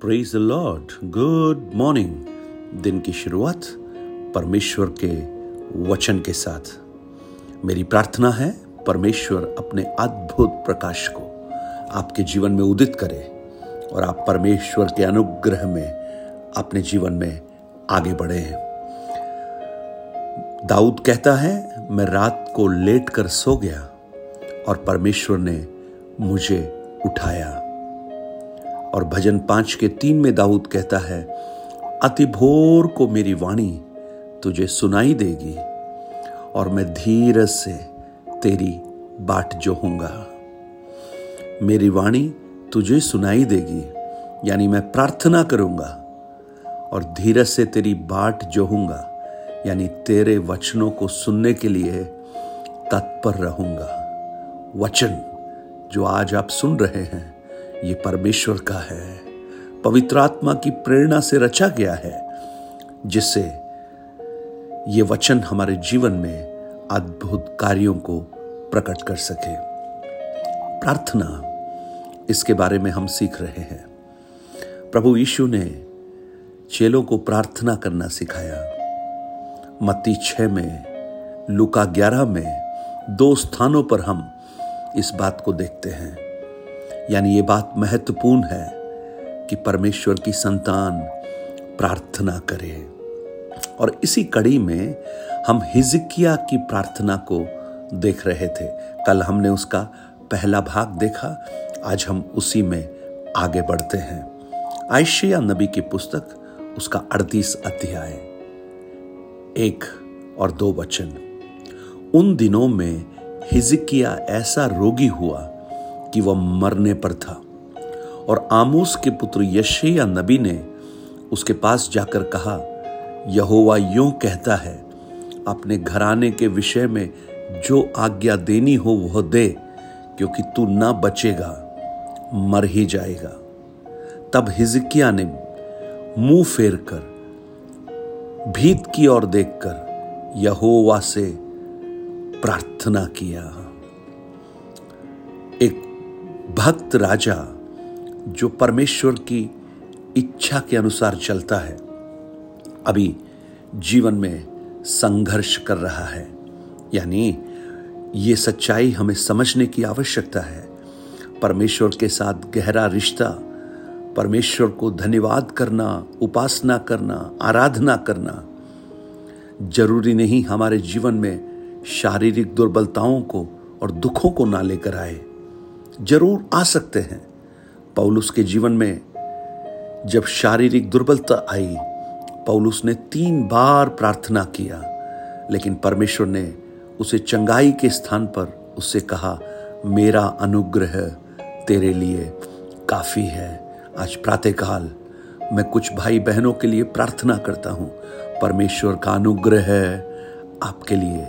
Praise the lord good morning दिन की शुरुआत परमेश्वर के वचन के साथ। मेरी प्रार्थना है परमेश्वर अपने अद्भुत प्रकाश को आपके जीवन में उदित करे और आप परमेश्वर के अनुग्रह में अपने जीवन में आगे बढ़े हैं। दाऊद कहता है, मैं रात को लेट कर सो गया और परमेश्वर ने मुझे उठाया। और भजन पाँच के तीन में दाऊद कहता है, अति भोर को मेरी वाणी तुझे सुनाई देगी और मैं धीरज से तेरी बाट जोहूँगा। मेरी वाणी तुझे सुनाई देगी, यानी मैं प्रार्थना करूँगा और धीरज से तेरी बाट जोहूँगा, यानी तेरे वचनों को सुनने के लिए तत्पर रहूँगा। वचन जो आज आप सुन रहे हैं ये परमेश्वर का है। पवित्र आत्मा की प्रेरणा से रचा गया है, जिससे ये वचन हमारे जीवन में अद्भुत कार्यों को प्रकट कर सके। प्रार्थना इसके बारे में हम सीख रहे हैं। प्रभु यीशु ने चेलों को प्रार्थना करना सिखाया। मत्ती छह में, लुका ग्यारह में दो स्थानों पर हम इस बात को देखते हैं। यानी ये बात महत्वपूर्ण है कि परमेश्वर की संतान प्रार्थना करे। और इसी कड़ी में हम हिजकिया की प्रार्थना को देख रहे थे। कल हमने उसका पहला भाग देखा, आज हम उसी में आगे बढ़ते हैं। आयशिया नबी की पुस्तक, उसका अड़तीस अध्याय। एक और दो वचन। उन दिनों में हिजकिया ऐसा रोगी हुआ कि वह मरने पर था। और आमूस के पुत्र यशया नबी ने उसके पास जाकर कहा, यहोवा यूँ कहता है, अपने घराने के विषय में जो आज्ञा देनी हो वह दे, क्योंकि तू ना बचेगा, मर ही जाएगा। तब हिजकिया ने मुँह फेर कर भीत की ओर देखकर यहोवा से प्रार्थना किया। भक्त राजा जो परमेश्वर की इच्छा के अनुसार चलता है, अभी जीवन में संघर्ष कर रहा है। यानी ये सच्चाई हमें समझने की आवश्यकता है। परमेश्वर के साथ गहरा रिश्ता, परमेश्वर को धन्यवाद करना, उपासना करना, आराधना करना ज़रूरी नहीं हमारे जीवन में शारीरिक दुर्बलताओं को और दुखों को ना लेकर आए। ज़रूर आ सकते हैं। पौलुस के जीवन में जब शारीरिक दुर्बलता आई, पौलुस ने तीन बार प्रार्थना किया, लेकिन परमेश्वर ने उसे चंगाई के स्थान पर उससे कहा, मेरा अनुग्रह तेरे लिए काफ़ी है। आज प्रातःकाल मैं कुछ भाई बहनों के लिए प्रार्थना करता हूँ। परमेश्वर का अनुग्रह आपके लिए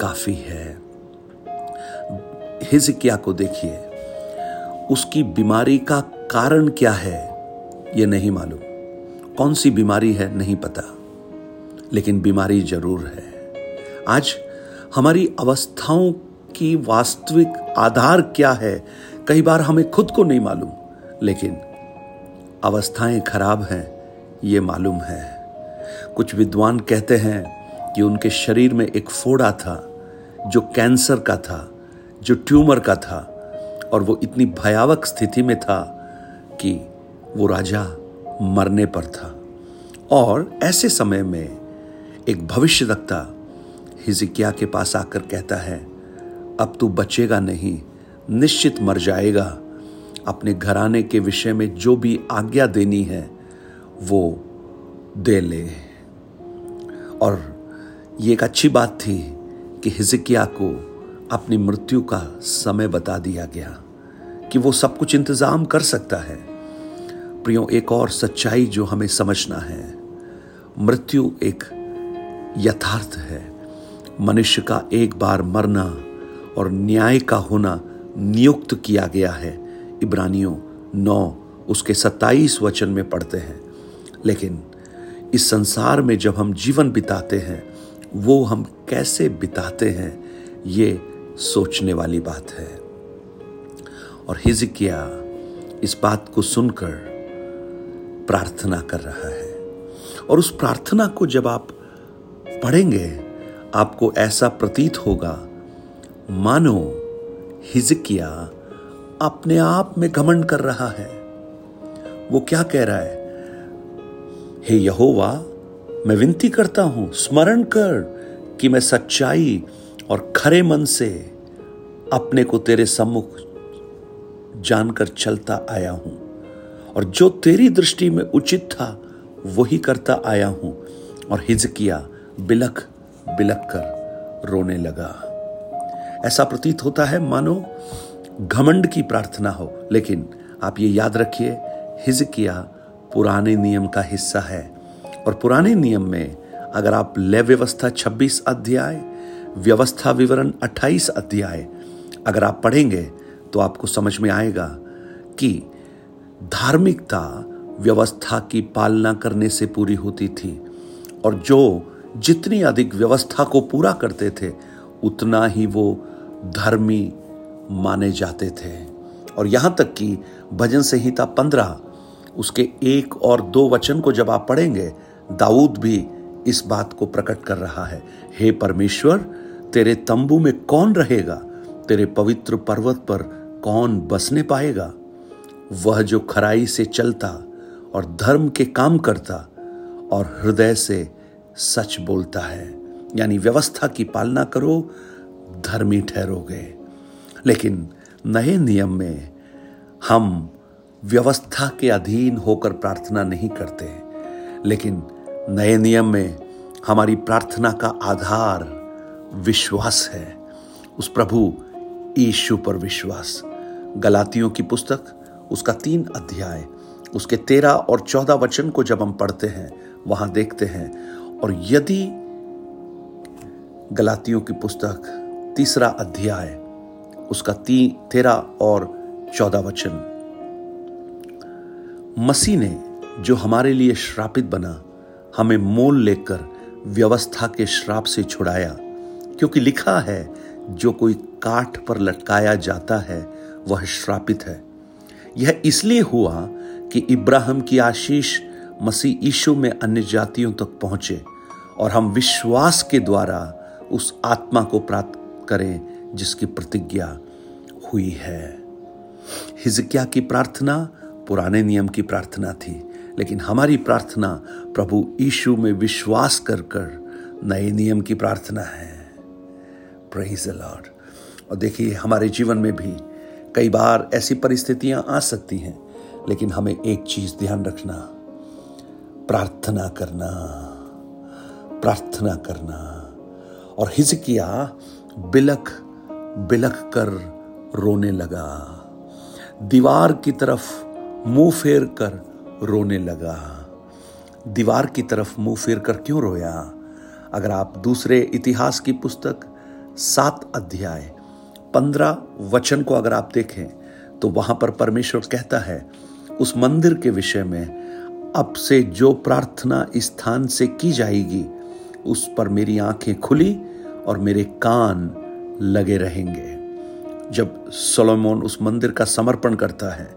काफ़ी है। हिजकिया को देखिए उसकी बीमारी का कारण क्या है यह नहीं मालूम। कौन सी बीमारी है, नहीं पता। लेकिन बीमारी ज़रूर है। आज हमारी अवस्थाओं की वास्तविक आधार क्या है, कई बार हमें खुद को नहीं मालूम। लेकिन अवस्थाएँ खराब हैं, ये मालूम है। कुछ विद्वान कहते हैं कि उनके शरीर में एक फोड़ा था, जो कैंसर का था, जो ट्यूमर का था। और वो इतनी भयावक स्थिति में था कि वो राजा मरने पर था। और ऐसे समय में एक भविष्य रखता हिजिकिया के पास आकर कहता है, अब तू बचेगा नहीं, निश्चित मर जाएगा। अपने घराने के विषय में जो भी आज्ञा देनी है, वो दे ले। और ये एक अच्छी बात थी कि हिजिकिया को अपनी मृत्यु का समय बता दिया गया कि वो सब कुछ इंतज़ाम कर सकता है। प्रियो, एक और सच्चाई जो हमें समझना है, मृत्यु एक यथार्थ है। मनुष्य का एक बार मरना और न्याय का होना नियुक्त किया गया है। इब्रानियों नौ, उसके सत्ताईस वचन में पढ़ते हैं। लेकिन इस संसार में जब हम जीवन बिताते हैं, वो हम कैसे बिताते हैं, ये सोचने वाली बात है। और हिजकिया इस बात को सुनकर प्रार्थना कर रहा है। और उस प्रार्थना को जब आप पढ़ेंगे, आपको ऐसा प्रतीत होगा, मानो हिजकिया अपने आप में घमंड कर रहा है। वो क्या कह रहा है? हे यहोवा, मैं विनती करता हूँ, स्मरण कर कि मैं सच्चाई और खरे मन से अपने को तेरे सम्मुख जानकर चलता आया हूँ। और जो तेरी दृष्टि में उचित था, वही करता आया हूँ। और हिजकिया बिलख बिलख कर रोने लगा। ऐसा प्रतीत होता है, मानो घमंड की प्रार्थना हो। लेकिन आप ये याद रखिए, हिजकिया पुराने नियम का हिस्सा है। और पुराने नियम में अगर आप लय व्यवस्था 26 अध्याय व्यवस्था विवरण 28 अध्याय। अगर आप पढ़ेंगे तो आपको समझ में आएगा कि धार्मिकता व्यवस्था की पालना करने से पूरी होती थी और जो जितनी अधिक व्यवस्था को पूरा करते थे, उतना ही वो धर्मी माने जाते थे। और यहाँ तक कि भजन संहिता पंद्रह, उसके एक और दो वचन को जब आप पढ़ेंगे, दाऊद भी इस बात को प्रकट कर रहा है, हे परमेश्वर तेरे तंबू में कौन रहेगा? तेरे पवित्र पर्वत पर कौन बसने पाएगा? वह जो खराई से चलता और धर्म के काम करता और हृदय से सच बोलता है, यानी व्यवस्था की पालना करो, धर्मी ठहरोगे। लेकिन नए नियम में हम व्यवस्था के अधीन होकर प्रार्थना नहीं करते। लेकिन नए नियम में हमारी प्रार्थना का आधार विश्वास है। उस प्रभु ईशु पर विश्वास। गलातियों की पुस्तक, उसका तीन अध्याय, उसके तेरह और चौदह वचन को जब हम पढ़ते हैं, वहाँ देखते हैं, और यदि गलातियों की पुस्तक, तीसरा अध्याय, उसका ती, तेरह और चौदह वचन, मसीह ने जो हमारे लिए श्रापित बना, हमें मोल लेकर व्यवस्था के श्राप से छुड़ाया क्योंकि लिखा है, जो कोई काठ पर लटकाया जाता है, वह श्रापित है। यह इसलिए हुआ कि इब्राहिम की आशीष मसीह यीशु में अन्य जातियों तक पहुँचे, और हम विश्वास के द्वारा उस आत्मा को प्राप्त करें, जिसकी प्रतिज्ञा हुई है। हिजकिया की प्रार्थना पुराने नियम की प्रार्थना थी, लेकिन हमारी प्रार्थना प्रभु यीशु में विश्वास कर कर नए नियम की प्रार्थना है। प्रेज लॉर्ड और देखिए, हमारे जीवन में भी कई बार ऐसी परिस्थितियाँ आ सकती हैं, लेकिन हमें एक चीज़ ध्यान रखना, प्रार्थना करना प्रार्थना करना। और हिजकिया बिलख बिलख कर रोने लगा। दीवार की तरफ़ मुँह फेर कर रोने लगा। दीवार की तरफ़ मुँह फेर कर क्यों रोया? अगर आप दूसरे इतिहास की पुस्तक सात अध्याय, पंद्रह वचन को अगर आप देखें तो वहाँ पर परमेश्वर कहता है, उस मंदिर के विषय में अब से जो प्रार्थना स्थान से की जाएगी, उस पर मेरी आँखें खुली और मेरे कान लगे रहेंगे। जब सोलोमोन उस मंदिर का समर्पण करता है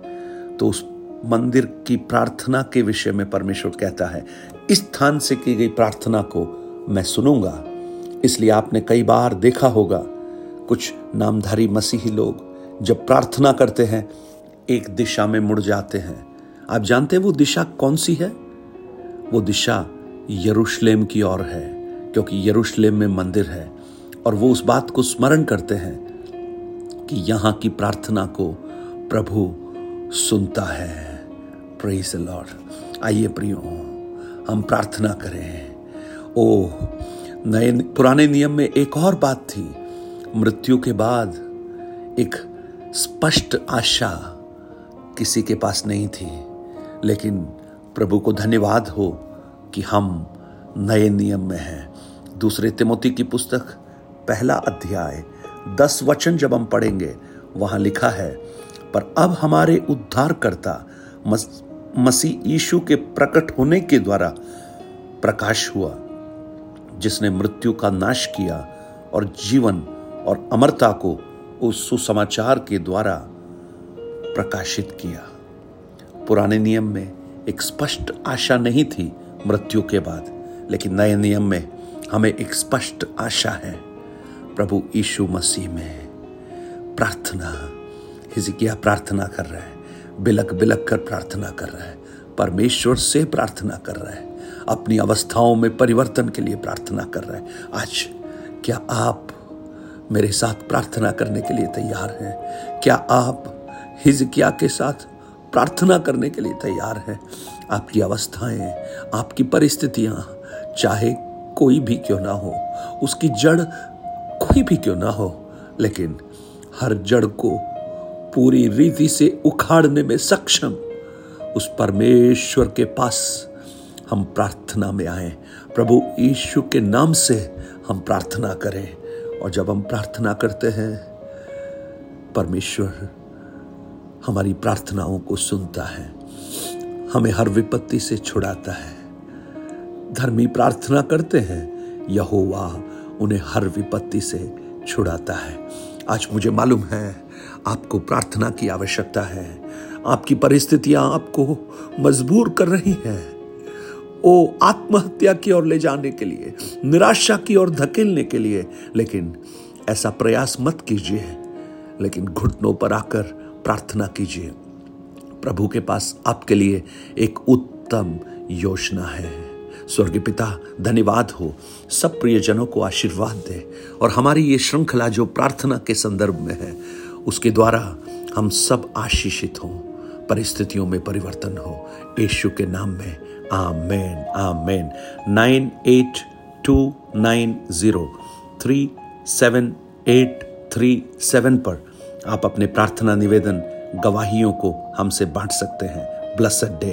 तो उस मंदिर की प्रार्थना के विषय में परमेश्वर कहता है, इस स्थान से की गई प्रार्थना को मैं सुनूँगा इसलिए आपने कई बार देखा होगा, कुछ नामधारी मसीही लोग जब प्रार्थना करते हैं, एक दिशा में मुड़ जाते हैं। आप जानते हैं वो दिशा कौन सी है? वो दिशा यरूशलेम की ओर है, क्योंकि यरूशलेम में मंदिर है, और वो उस बात को स्मरण करते हैं कि यहाँ की प्रार्थना को प्रभु सुनता है। लॉर्ड आइए प्रियो, हम प्रार्थना करें। ओ नए पुराने नियम में एक और बात थी। मृत्यु के बाद एक स्पष्ट आशा किसी के पास नहीं थी। लेकिन प्रभु को धन्यवाद हो कि हम नए नियम में हैं। दूसरे तिमोती की पुस्तक, पहला अध्याय, दस वचन जब हम पढ़ेंगे, वहाँ लिखा है, पर अब हमारे उद्धारकर्ता मसीह यीशु के प्रकट होने के द्वारा प्रकाश हुआ। जिसने मृत्यु का नाश किया और जीवन और अमरता को उस सुसमाचार के द्वारा प्रकाशित किया। पुराने नियम में एक स्पष्ट आशा नहीं थी मृत्यु के बाद, लेकिन नए नियम में हमें एक स्पष्ट आशा है। प्रभु यीशु मसीह में प्रार्थना हिजकिया प्रार्थना कर रहा है बिलक बिलक कर प्रार्थना कर रहा है, परमेश्वर से प्रार्थना कर रहा है। अपनी अवस्थाओं में परिवर्तन के लिए प्रार्थना कर रहा है। आज, क्या आप मेरे साथ प्रार्थना करने के लिए तैयार हैं? क्या आप हिजकिया के साथ प्रार्थना करने के लिए तैयार हैं? आपकी अवस्थाएँ, आपकी परिस्थितियाँ, चाहे कोई भी क्यों ना हो, उसकी जड़ कोई भी क्यों ना हो, लेकिन हर जड़ को पूरी रीति से उखाड़ने में सक्षम, उस परमेश्वर के पास हम प्रार्थना में आए। प्रभु यीशु के नाम से हम प्रार्थना करें। और जब हम प्रार्थना करते हैं, परमेश्वर हमारी प्रार्थनाओं को सुनता है। हमें हर विपत्ति से छुड़ाता है। धर्मी प्रार्थना करते हैं, यहोवा उन्हें हर विपत्ति से छुड़ाता है। आज मुझे मालूम है, आपको प्रार्थना की आवश्यकता है। आपकी परिस्थितियाँ आपको मजबूर कर रही हैं। ओ आत्महत्या की ओर ले जाने के लिए, निराशा की ओर धकेलने के लिए। लेकिन ऐसा प्रयास मत कीजिए। लेकिन घुटनों पर आकर प्रार्थना कीजिए। प्रभु के पास आपके लिए एक उत्तम योजना है। स्वर्गीय पिता, धन्यवाद हो। सब प्रियजनों को आशीर्वाद दे। और हमारी ये श्रृंखला जो प्रार्थना के संदर्भ में है, उसके द्वारा हम सब आशीषित हों, परिस्थितियों में परिवर्तन हो। यीशु के नाम में आमेन आमेन nine eight two nine zero three seven eight three seven पर आप अपने प्रार्थना निवेदन गवाहियों को हमसे बांट सकते हैं। Blessed day